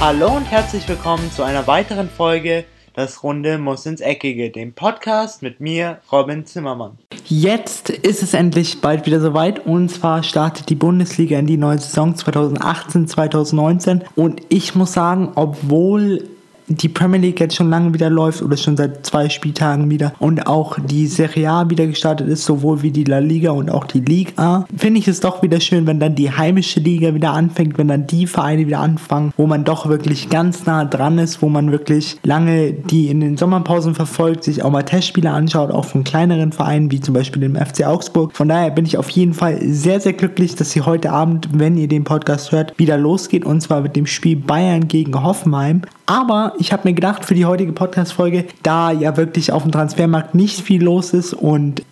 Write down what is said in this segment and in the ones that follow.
Hallo und herzlich willkommen zu einer weiteren Folge Das Runde muss ins Eckige, dem Podcast mit mir, Robin Zimmermann. Jetzt ist es endlich bald wieder soweit und zwar startet die Bundesliga in die neue Saison 2018-2019 und ich muss sagen, obwohl die Premier League jetzt schon lange wieder läuft oder schon seit zwei Spieltagen wieder und auch die Serie A wieder gestartet ist, sowohl wie die La Liga und auch die Liga, finde ich es doch wieder schön, wenn dann die heimische Liga wieder anfängt, wenn dann die Vereine wieder anfangen, wo man doch wirklich ganz nah dran ist, wo man wirklich lange die in den Sommerpausen verfolgt, sich auch mal Testspiele anschaut, auch von kleineren Vereinen wie zum Beispiel dem FC Augsburg. Von daher bin ich auf jeden Fall sehr, sehr glücklich, dass sie heute Abend, wenn ihr den Podcast hört, wieder losgeht und zwar mit dem Spiel Bayern gegen Hoffenheim. Aber ich habe mir gedacht, für die heutige Podcast-Folge, da ja wirklich auf dem Transfermarkt nicht viel los ist und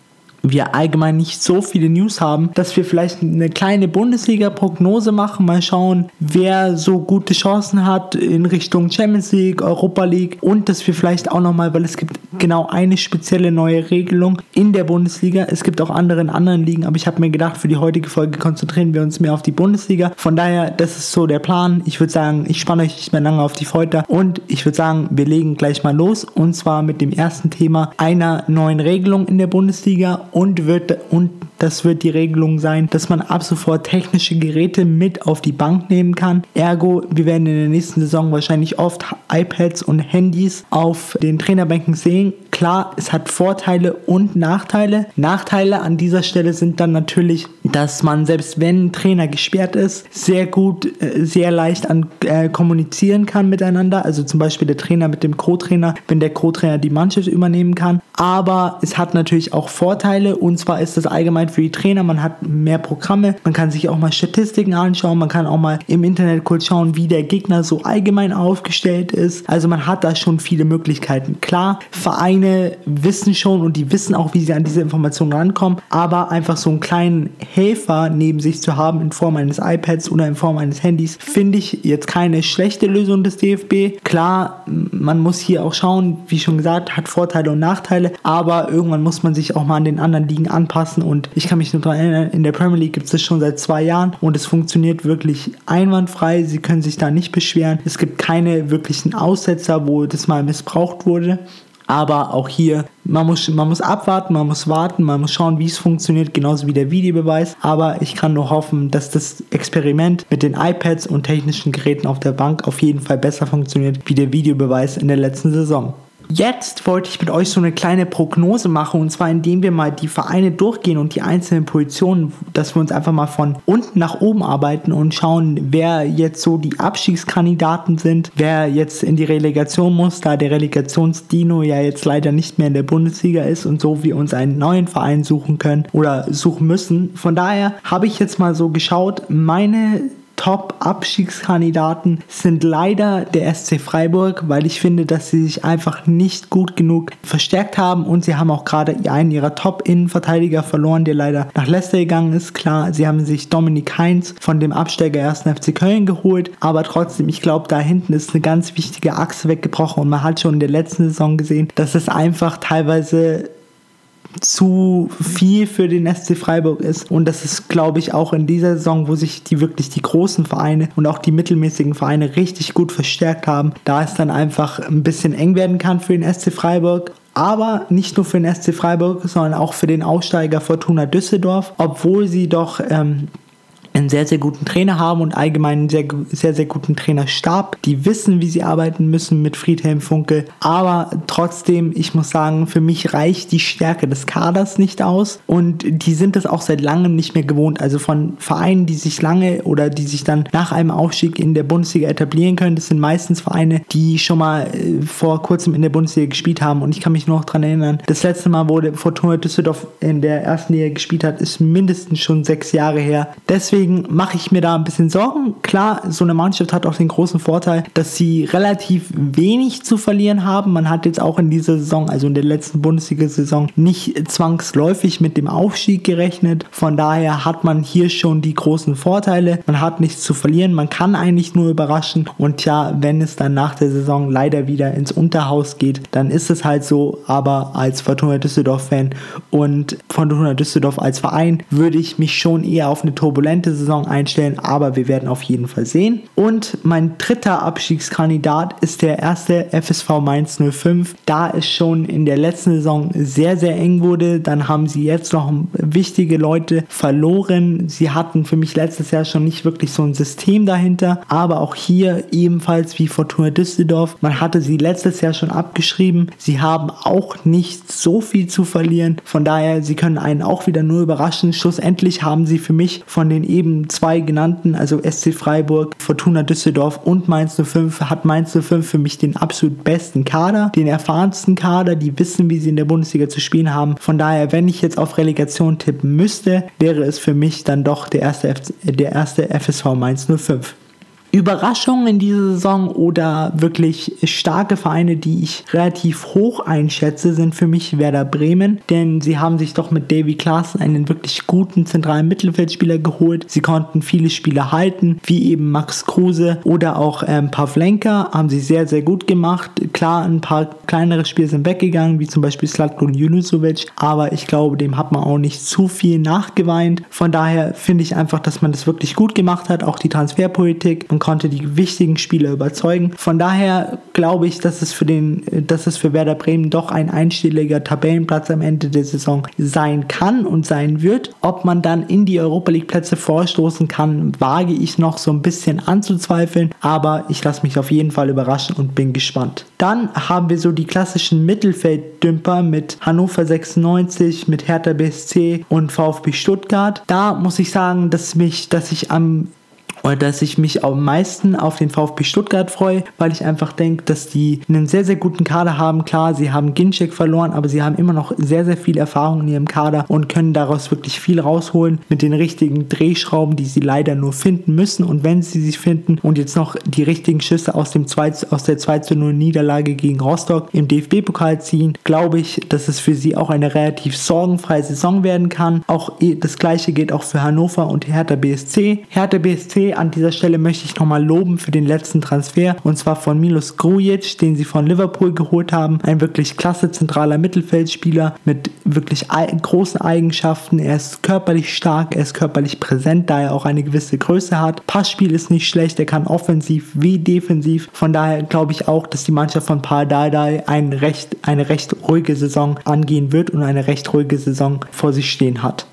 wir allgemein nicht so viele News haben, dass wir vielleicht eine kleine Bundesliga-Prognose machen, mal schauen, wer so gute Chancen hat in Richtung Champions League, Europa League und dass wir vielleicht auch nochmal, weil es gibt genau eine spezielle neue Regelung in der Bundesliga, es gibt auch andere in anderen Ligen, aber ich habe mir gedacht, für die heutige Folge konzentrieren wir uns mehr auf die Bundesliga. Von daher, das ist so der Plan. Ich würde sagen, ich spanne euch nicht mehr lange auf die Folter und ich würde sagen, wir legen gleich mal los und zwar mit dem ersten Thema einer neuen Regelung in der Bundesliga und wird und das wird die Regelung sein, dass man ab sofort technische Geräte mit auf die Bank nehmen kann. Ergo, wir werden in der nächsten Saison wahrscheinlich oft iPads und Handys auf den Trainerbänken sehen. Klar, es hat Vorteile und Nachteile. Nachteile an dieser Stelle sind dann natürlich, dass man selbst wenn ein Trainer gesperrt ist, sehr gut, äh, sehr leicht an, äh, kommunizieren kann miteinander. Also zum Beispiel der Trainer mit dem Co-Trainer, wenn der Co-Trainer die Mannschaft übernehmen kann. Aber es hat natürlich auch Vorteile Vorteile und zwar ist das allgemein für die Trainer, man hat mehr Programme, man kann sich auch mal Statistiken anschauen, man kann auch mal im Internet kurz schauen, wie der Gegner so allgemein aufgestellt ist. Also man hat da schon viele Möglichkeiten. Klar, Vereine wissen schon und die wissen auch, wie sie an diese Informationen rankommen, aber einfach so einen kleinen Helfer neben sich zu haben in Form eines iPads oder in Form eines Handys, finde ich jetzt keine schlechte Lösung des DFB. Klar, man muss hier auch schauen, wie schon gesagt, hat Vorteile und Nachteile, aber irgendwann muss man sich auch mal an den anderen Ligen anpassen. Und ich kann mich nur daran erinnern, in der Premier League gibt es das schon seit zwei Jahren und es funktioniert wirklich einwandfrei. Sie können sich da nicht beschweren. Es gibt keine wirklichen Aussetzer, wo das mal missbraucht wurde. Aber auch hier, man muss, man muss abwarten, man muss warten, man muss schauen, wie es funktioniert, genauso wie der Videobeweis. Aber ich kann nur hoffen, dass das Experiment mit den iPads und technischen Geräten auf der Bank auf jeden Fall besser funktioniert wie der Videobeweis in der letzten Saison. Jetzt wollte ich mit euch so eine kleine Prognose machen und zwar indem wir mal die Vereine durchgehen und die einzelnen Positionen, dass wir uns einfach mal von unten nach oben arbeiten und schauen, wer jetzt so die Abstiegskandidaten sind, wer jetzt in die Relegation muss, da der Relegationsdino ja jetzt leider nicht mehr in der Bundesliga ist und so wir uns einen neuen Verein suchen können oder suchen müssen. Von daher habe ich jetzt mal so geschaut, meine Top-Abstiegskandidaten sind leider der SC Freiburg, weil ich finde, dass sie sich einfach nicht gut genug verstärkt haben und sie haben auch gerade einen ihrer Top-Innenverteidiger verloren, der leider nach Leicester gegangen ist. Klar, sie haben sich Dominik Heinz von dem Absteiger 1. FC Köln geholt, aber trotzdem, ich glaube, da hinten ist eine ganz wichtige Achse weggebrochen und man hat schon in der letzten Saison gesehen, dass es einfach teilweise zu viel für den SC Freiburg ist. Und das ist, glaube ich, auch in dieser Saison, wo sich die wirklich die großen Vereine und auch die mittelmäßigen Vereine richtig gut verstärkt haben, da es dann einfach ein bisschen eng werden kann für den SC Freiburg aber nicht nur für den SC Freiburg, sondern auch für den Aussteiger Fortuna Düsseldorf, obwohl sie doch ähm, einen sehr, sehr guten Trainer haben und allgemein einen sehr, sehr, sehr guten Trainerstab. Die wissen, wie sie arbeiten müssen mit Friedhelm Funke. Aber trotzdem, ich muss sagen, für mich reicht die Stärke des Kaders nicht aus. Und die sind es auch seit langem nicht mehr gewohnt. Also von Vereinen, die sich lange oder die sich dann nach einem Aufstieg in der Bundesliga etablieren können, das sind meistens Vereine, die schon mal äh, vor kurzem in der Bundesliga gespielt haben. Und ich kann mich nur noch daran erinnern, das letzte Mal, wo Fortuna Düsseldorf in der ersten Liga gespielt hat, ist mindestens schon sechs Jahre her. Deswegen Deswegen mache ich mir da ein bisschen Sorgen. Klar, so eine Mannschaft hat auch den großen Vorteil, dass sie relativ wenig zu verlieren haben. Man hat jetzt auch in dieser Saison, also in der letzten Bundesliga-Saison, nicht zwangsläufig mit dem Aufstieg gerechnet. Von daher hat man hier schon die großen Vorteile. Man hat nichts zu verlieren. Man kann eigentlich nur überraschen. Und ja, wenn es dann nach der Saison leider wieder ins Unterhaus geht, dann ist es halt so. Aber als Fortuna Düsseldorf-Fan und Fortuna Düsseldorf als Verein würde ich mich schon eher auf eine turbulente Saison einstellen, aber wir werden auf jeden Fall sehen. Und mein dritter Abstiegskandidat ist der erste FSV Mainz 05. Da es schon in der letzten Saison sehr, sehr eng wurde, dann haben sie jetzt noch wichtige Leute verloren. Sie hatten für mich letztes Jahr schon nicht wirklich so ein System dahinter, aber auch hier ebenfalls wie Fortuna Düsseldorf. Man hatte sie letztes Jahr schon abgeschrieben. Sie haben auch nicht so viel zu verlieren. Von daher, sie können einen auch wieder nur überraschen. Schlussendlich haben sie für mich von den eben zwei genannten, also SC Freiburg, Fortuna Düsseldorf und Mainz 05, hat Mainz 05 für mich den absolut besten Kader, den erfahrensten Kader, die wissen, wie sie in der Bundesliga zu spielen haben. Von daher, wenn ich jetzt auf Relegation tippen müsste, wäre es für mich dann doch der erste, der erste FSV Mainz 05. Überraschungen in dieser Saison oder wirklich starke Vereine, die ich relativ hoch einschätze, sind für mich Werder Bremen, denn sie haben sich doch mit Davy Klaassen einen wirklich guten zentralen Mittelfeldspieler geholt. Sie konnten viele Spieler halten, wie eben Max Kruse oder auch ähm, Pavlenka, haben sie sehr, sehr gut gemacht. Klar, ein paar kleinere Spiele sind weggegangen, wie zum Beispiel Slatko Junusovic, aber ich glaube, dem hat man auch nicht zu viel nachgeweint. Von daher finde ich einfach, dass man das wirklich gut gemacht hat, auch die Transferpolitik und konnte die wichtigen Spieler überzeugen. Von daher glaube ich, dass es für den, dass es für Werder Bremen doch ein einstelliger Tabellenplatz am Ende der Saison sein kann und sein wird. Ob man dann in die Europa League Plätze vorstoßen kann, wage ich noch so ein bisschen anzuzweifeln, aber ich lasse mich auf jeden Fall überraschen und bin gespannt. Dann haben wir so die klassischen Mittelfelddümper mit Hannover 96, mit Hertha BSC und VfB Stuttgart. Da muss ich sagen, dass mich, dass ich am oder dass ich mich am meisten auf den VfB Stuttgart freue, weil ich einfach denke, dass die einen sehr, sehr guten Kader haben. Klar, sie haben Ginczek verloren, aber sie haben immer noch sehr, sehr viel Erfahrung in ihrem Kader und können daraus wirklich viel rausholen mit den richtigen Drehschrauben, die sie leider nur finden müssen. Und wenn sie sie finden und jetzt noch die richtigen Schüsse aus, dem 2, aus der 2 zu 0 Niederlage gegen Rostock im DFB-Pokal ziehen, glaube ich, dass es für sie auch eine relativ sorgenfreie Saison werden kann. Auch das gleiche gilt auch für Hannover und Hertha BSC. Hertha BSC an dieser Stelle möchte ich nochmal loben für den letzten Transfer und zwar von Milos Grujic, den sie von Liverpool geholt haben. Ein wirklich klasse zentraler Mittelfeldspieler mit wirklich großen Eigenschaften. Er ist körperlich stark, er ist körperlich präsent, da er auch eine gewisse Größe hat. Passspiel ist nicht schlecht, er kann offensiv wie defensiv. Von daher glaube ich auch, dass die Mannschaft von Pardadei ein recht, eine recht ruhige Saison angehen wird und eine recht ruhige Saison vor sich stehen hat.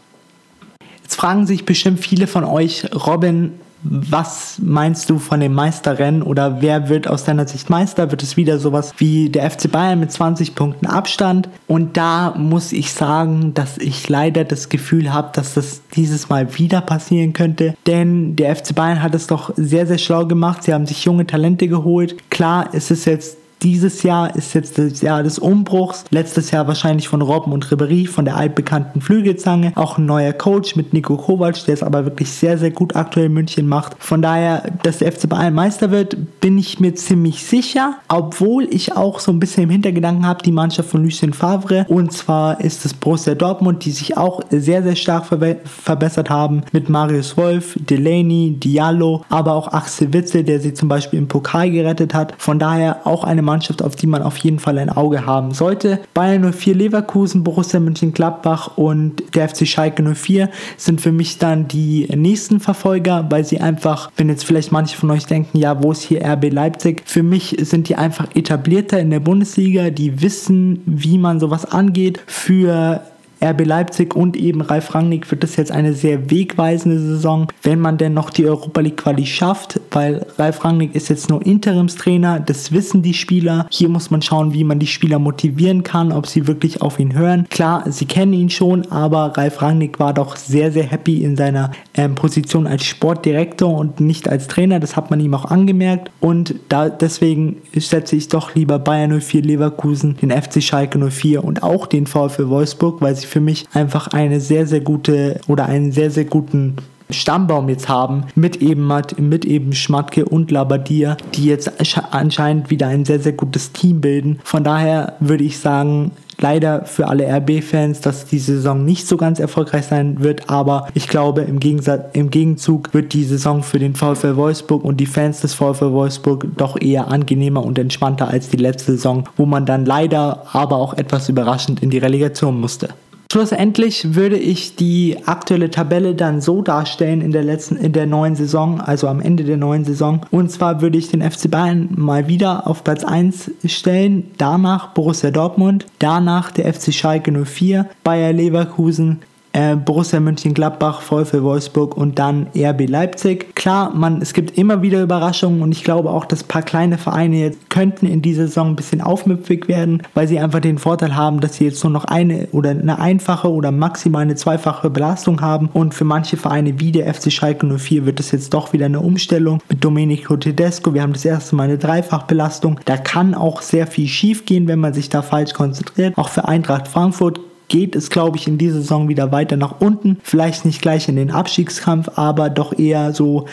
Jetzt fragen sich bestimmt viele von euch, Robin, was meinst du von dem Meisterrennen oder wer wird aus deiner Sicht Meister? Wird es wieder sowas wie der FC Bayern mit 20 Punkten Abstand? Und da muss ich sagen, dass ich leider das Gefühl habe, dass das dieses Mal wieder passieren könnte. Denn der FC Bayern hat es doch sehr, sehr schlau gemacht. Sie haben sich junge Talente geholt. Klar, ist es jetzt dieses Jahr ist jetzt das Jahr des Umbruchs. Letztes Jahr wahrscheinlich von Robben und Ribery, von der altbekannten Flügelzange. Auch ein neuer Coach mit Nico Kovac, der es aber wirklich sehr, sehr gut aktuell in München macht. Von daher, dass der FC Bayern Meister wird, bin ich mir ziemlich sicher. Obwohl ich auch so ein bisschen im Hintergedanken habe, die Mannschaft von Lucien Favre. Und zwar ist es Borussia Dortmund, die sich auch sehr, sehr stark verbe verbessert haben. Mit Marius Wolf, Delaney, Diallo, aber auch Axel Witzel, der sie zum Beispiel im Pokal gerettet hat. Von daher auch eine Mannschaft, auf die man auf jeden Fall ein Auge haben sollte. Bayern 04 Leverkusen, Borussia Mönchengladbach und der FC Schalke 04 sind für mich dann die nächsten Verfolger, weil sie einfach, wenn jetzt vielleicht manche von euch denken, ja, wo ist hier RB Leipzig? Für mich sind die einfach etablierter in der Bundesliga, die wissen, wie man sowas angeht. Für RB Leipzig und eben Ralf Rangnick wird das jetzt eine sehr wegweisende Saison, wenn man denn noch die Europa League Quali schafft, weil Ralf Rangnick ist jetzt nur Interimstrainer, das wissen die Spieler. Hier muss man schauen, wie man die Spieler motivieren kann, ob sie wirklich auf ihn hören. Klar, sie kennen ihn schon, aber Ralf Rangnick war doch sehr, sehr happy in seiner ähm, Position als Sportdirektor und nicht als Trainer. Das hat man ihm auch angemerkt und da deswegen setze ich doch lieber Bayern 04 Leverkusen, den FC Schalke 04 und auch den VfL Wolfsburg, weil sie für mich einfach eine sehr, sehr gute oder einen sehr, sehr guten Stammbaum jetzt haben mit eben mit eben Schmatke und Labadia, die jetzt anscheinend wieder ein sehr sehr gutes Team bilden. Von daher würde ich sagen, leider für alle RB-Fans, dass die Saison nicht so ganz erfolgreich sein wird, aber ich glaube, im, Gegensatz, im Gegenzug wird die Saison für den VfL Wolfsburg und die Fans des VfL Wolfsburg doch eher angenehmer und entspannter als die letzte Saison, wo man dann leider aber auch etwas überraschend in die Relegation musste. Schlussendlich würde ich die aktuelle Tabelle dann so darstellen in der letzten, in der neuen Saison, also am Ende der neuen Saison. Und zwar würde ich den FC Bayern mal wieder auf Platz 1 stellen, danach Borussia Dortmund, danach der FC Schalke 04, Bayer Leverkusen, äh, Borussia Mönchengladbach, VfL Wolfsburg und dann RB Leipzig. Klar, man, es gibt immer wieder Überraschungen und ich glaube auch, dass ein paar kleine Vereine jetzt könnten in dieser Saison ein bisschen aufmüpfig werden, weil sie einfach den Vorteil haben, dass sie jetzt nur noch eine oder eine einfache oder maximal eine zweifache Belastung haben und für manche Vereine wie der FC Schalke 04 wird es jetzt doch wieder eine Umstellung mit Domenico Tedesco. Wir haben das erste Mal eine Dreifachbelastung. Da kann auch sehr viel schief gehen, wenn man sich da falsch konzentriert. Auch für Eintracht Frankfurt geht es, glaube ich, in dieser Saison wieder weiter nach unten. Vielleicht nicht gleich in den Abstiegskampf, aber doch eher so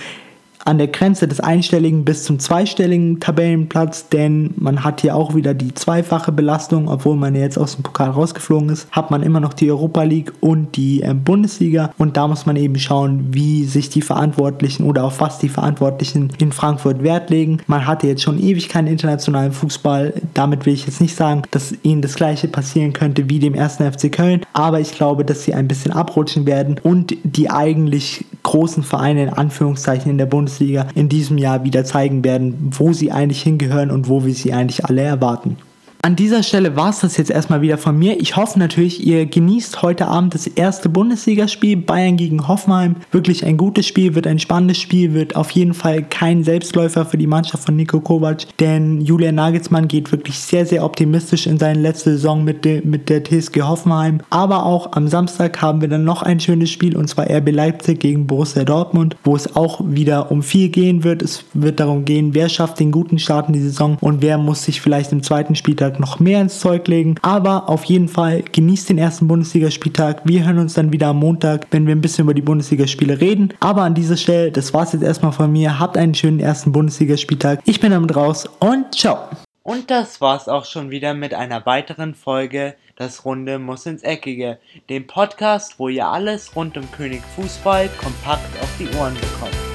an der Grenze des einstelligen bis zum zweistelligen Tabellenplatz, denn man hat hier auch wieder die zweifache Belastung, obwohl man jetzt aus dem Pokal rausgeflogen ist, hat man immer noch die Europa League und die äh, Bundesliga. Und da muss man eben schauen, wie sich die Verantwortlichen oder auf was die Verantwortlichen in Frankfurt Wert legen. Man hatte jetzt schon ewig keinen internationalen Fußball, damit will ich jetzt nicht sagen, dass ihnen das gleiche passieren könnte wie dem ersten FC Köln, aber ich glaube, dass sie ein bisschen abrutschen werden und die eigentlich großen Vereine in Anführungszeichen in der Bundesliga Bundesliga in diesem Jahr wieder zeigen werden, wo sie eigentlich hingehören und wo wir sie eigentlich alle erwarten. An dieser Stelle war es das jetzt erstmal wieder von mir. Ich hoffe natürlich, ihr genießt heute Abend das erste Bundesligaspiel Bayern gegen Hoffenheim. Wirklich ein gutes Spiel, wird ein spannendes Spiel, wird auf jeden Fall kein Selbstläufer für die Mannschaft von Nico Kovac, denn Julian Nagelsmann geht wirklich sehr, sehr optimistisch in seine letzte Saison mit, de, mit der TSG Hoffenheim. Aber auch am Samstag haben wir dann noch ein schönes Spiel und zwar RB Leipzig gegen Borussia Dortmund, wo es auch wieder um viel gehen wird. Es wird darum gehen, wer schafft den guten Start in die Saison und wer muss sich vielleicht im zweiten Spieltag Spieltag noch mehr ins Zeug legen. Aber auf jeden Fall genießt den ersten Bundesligaspieltag. Wir hören uns dann wieder am Montag, wenn wir ein bisschen über die Bundesligaspiele reden. Aber an dieser Stelle, das war es jetzt erstmal von mir. Habt einen schönen ersten Bundesligaspieltag. Ich bin damit raus und ciao. Und das war's auch schon wieder mit einer weiteren Folge Das Runde muss ins Eckige, dem Podcast, wo ihr alles rund um König Fußball kompakt auf die Ohren bekommt.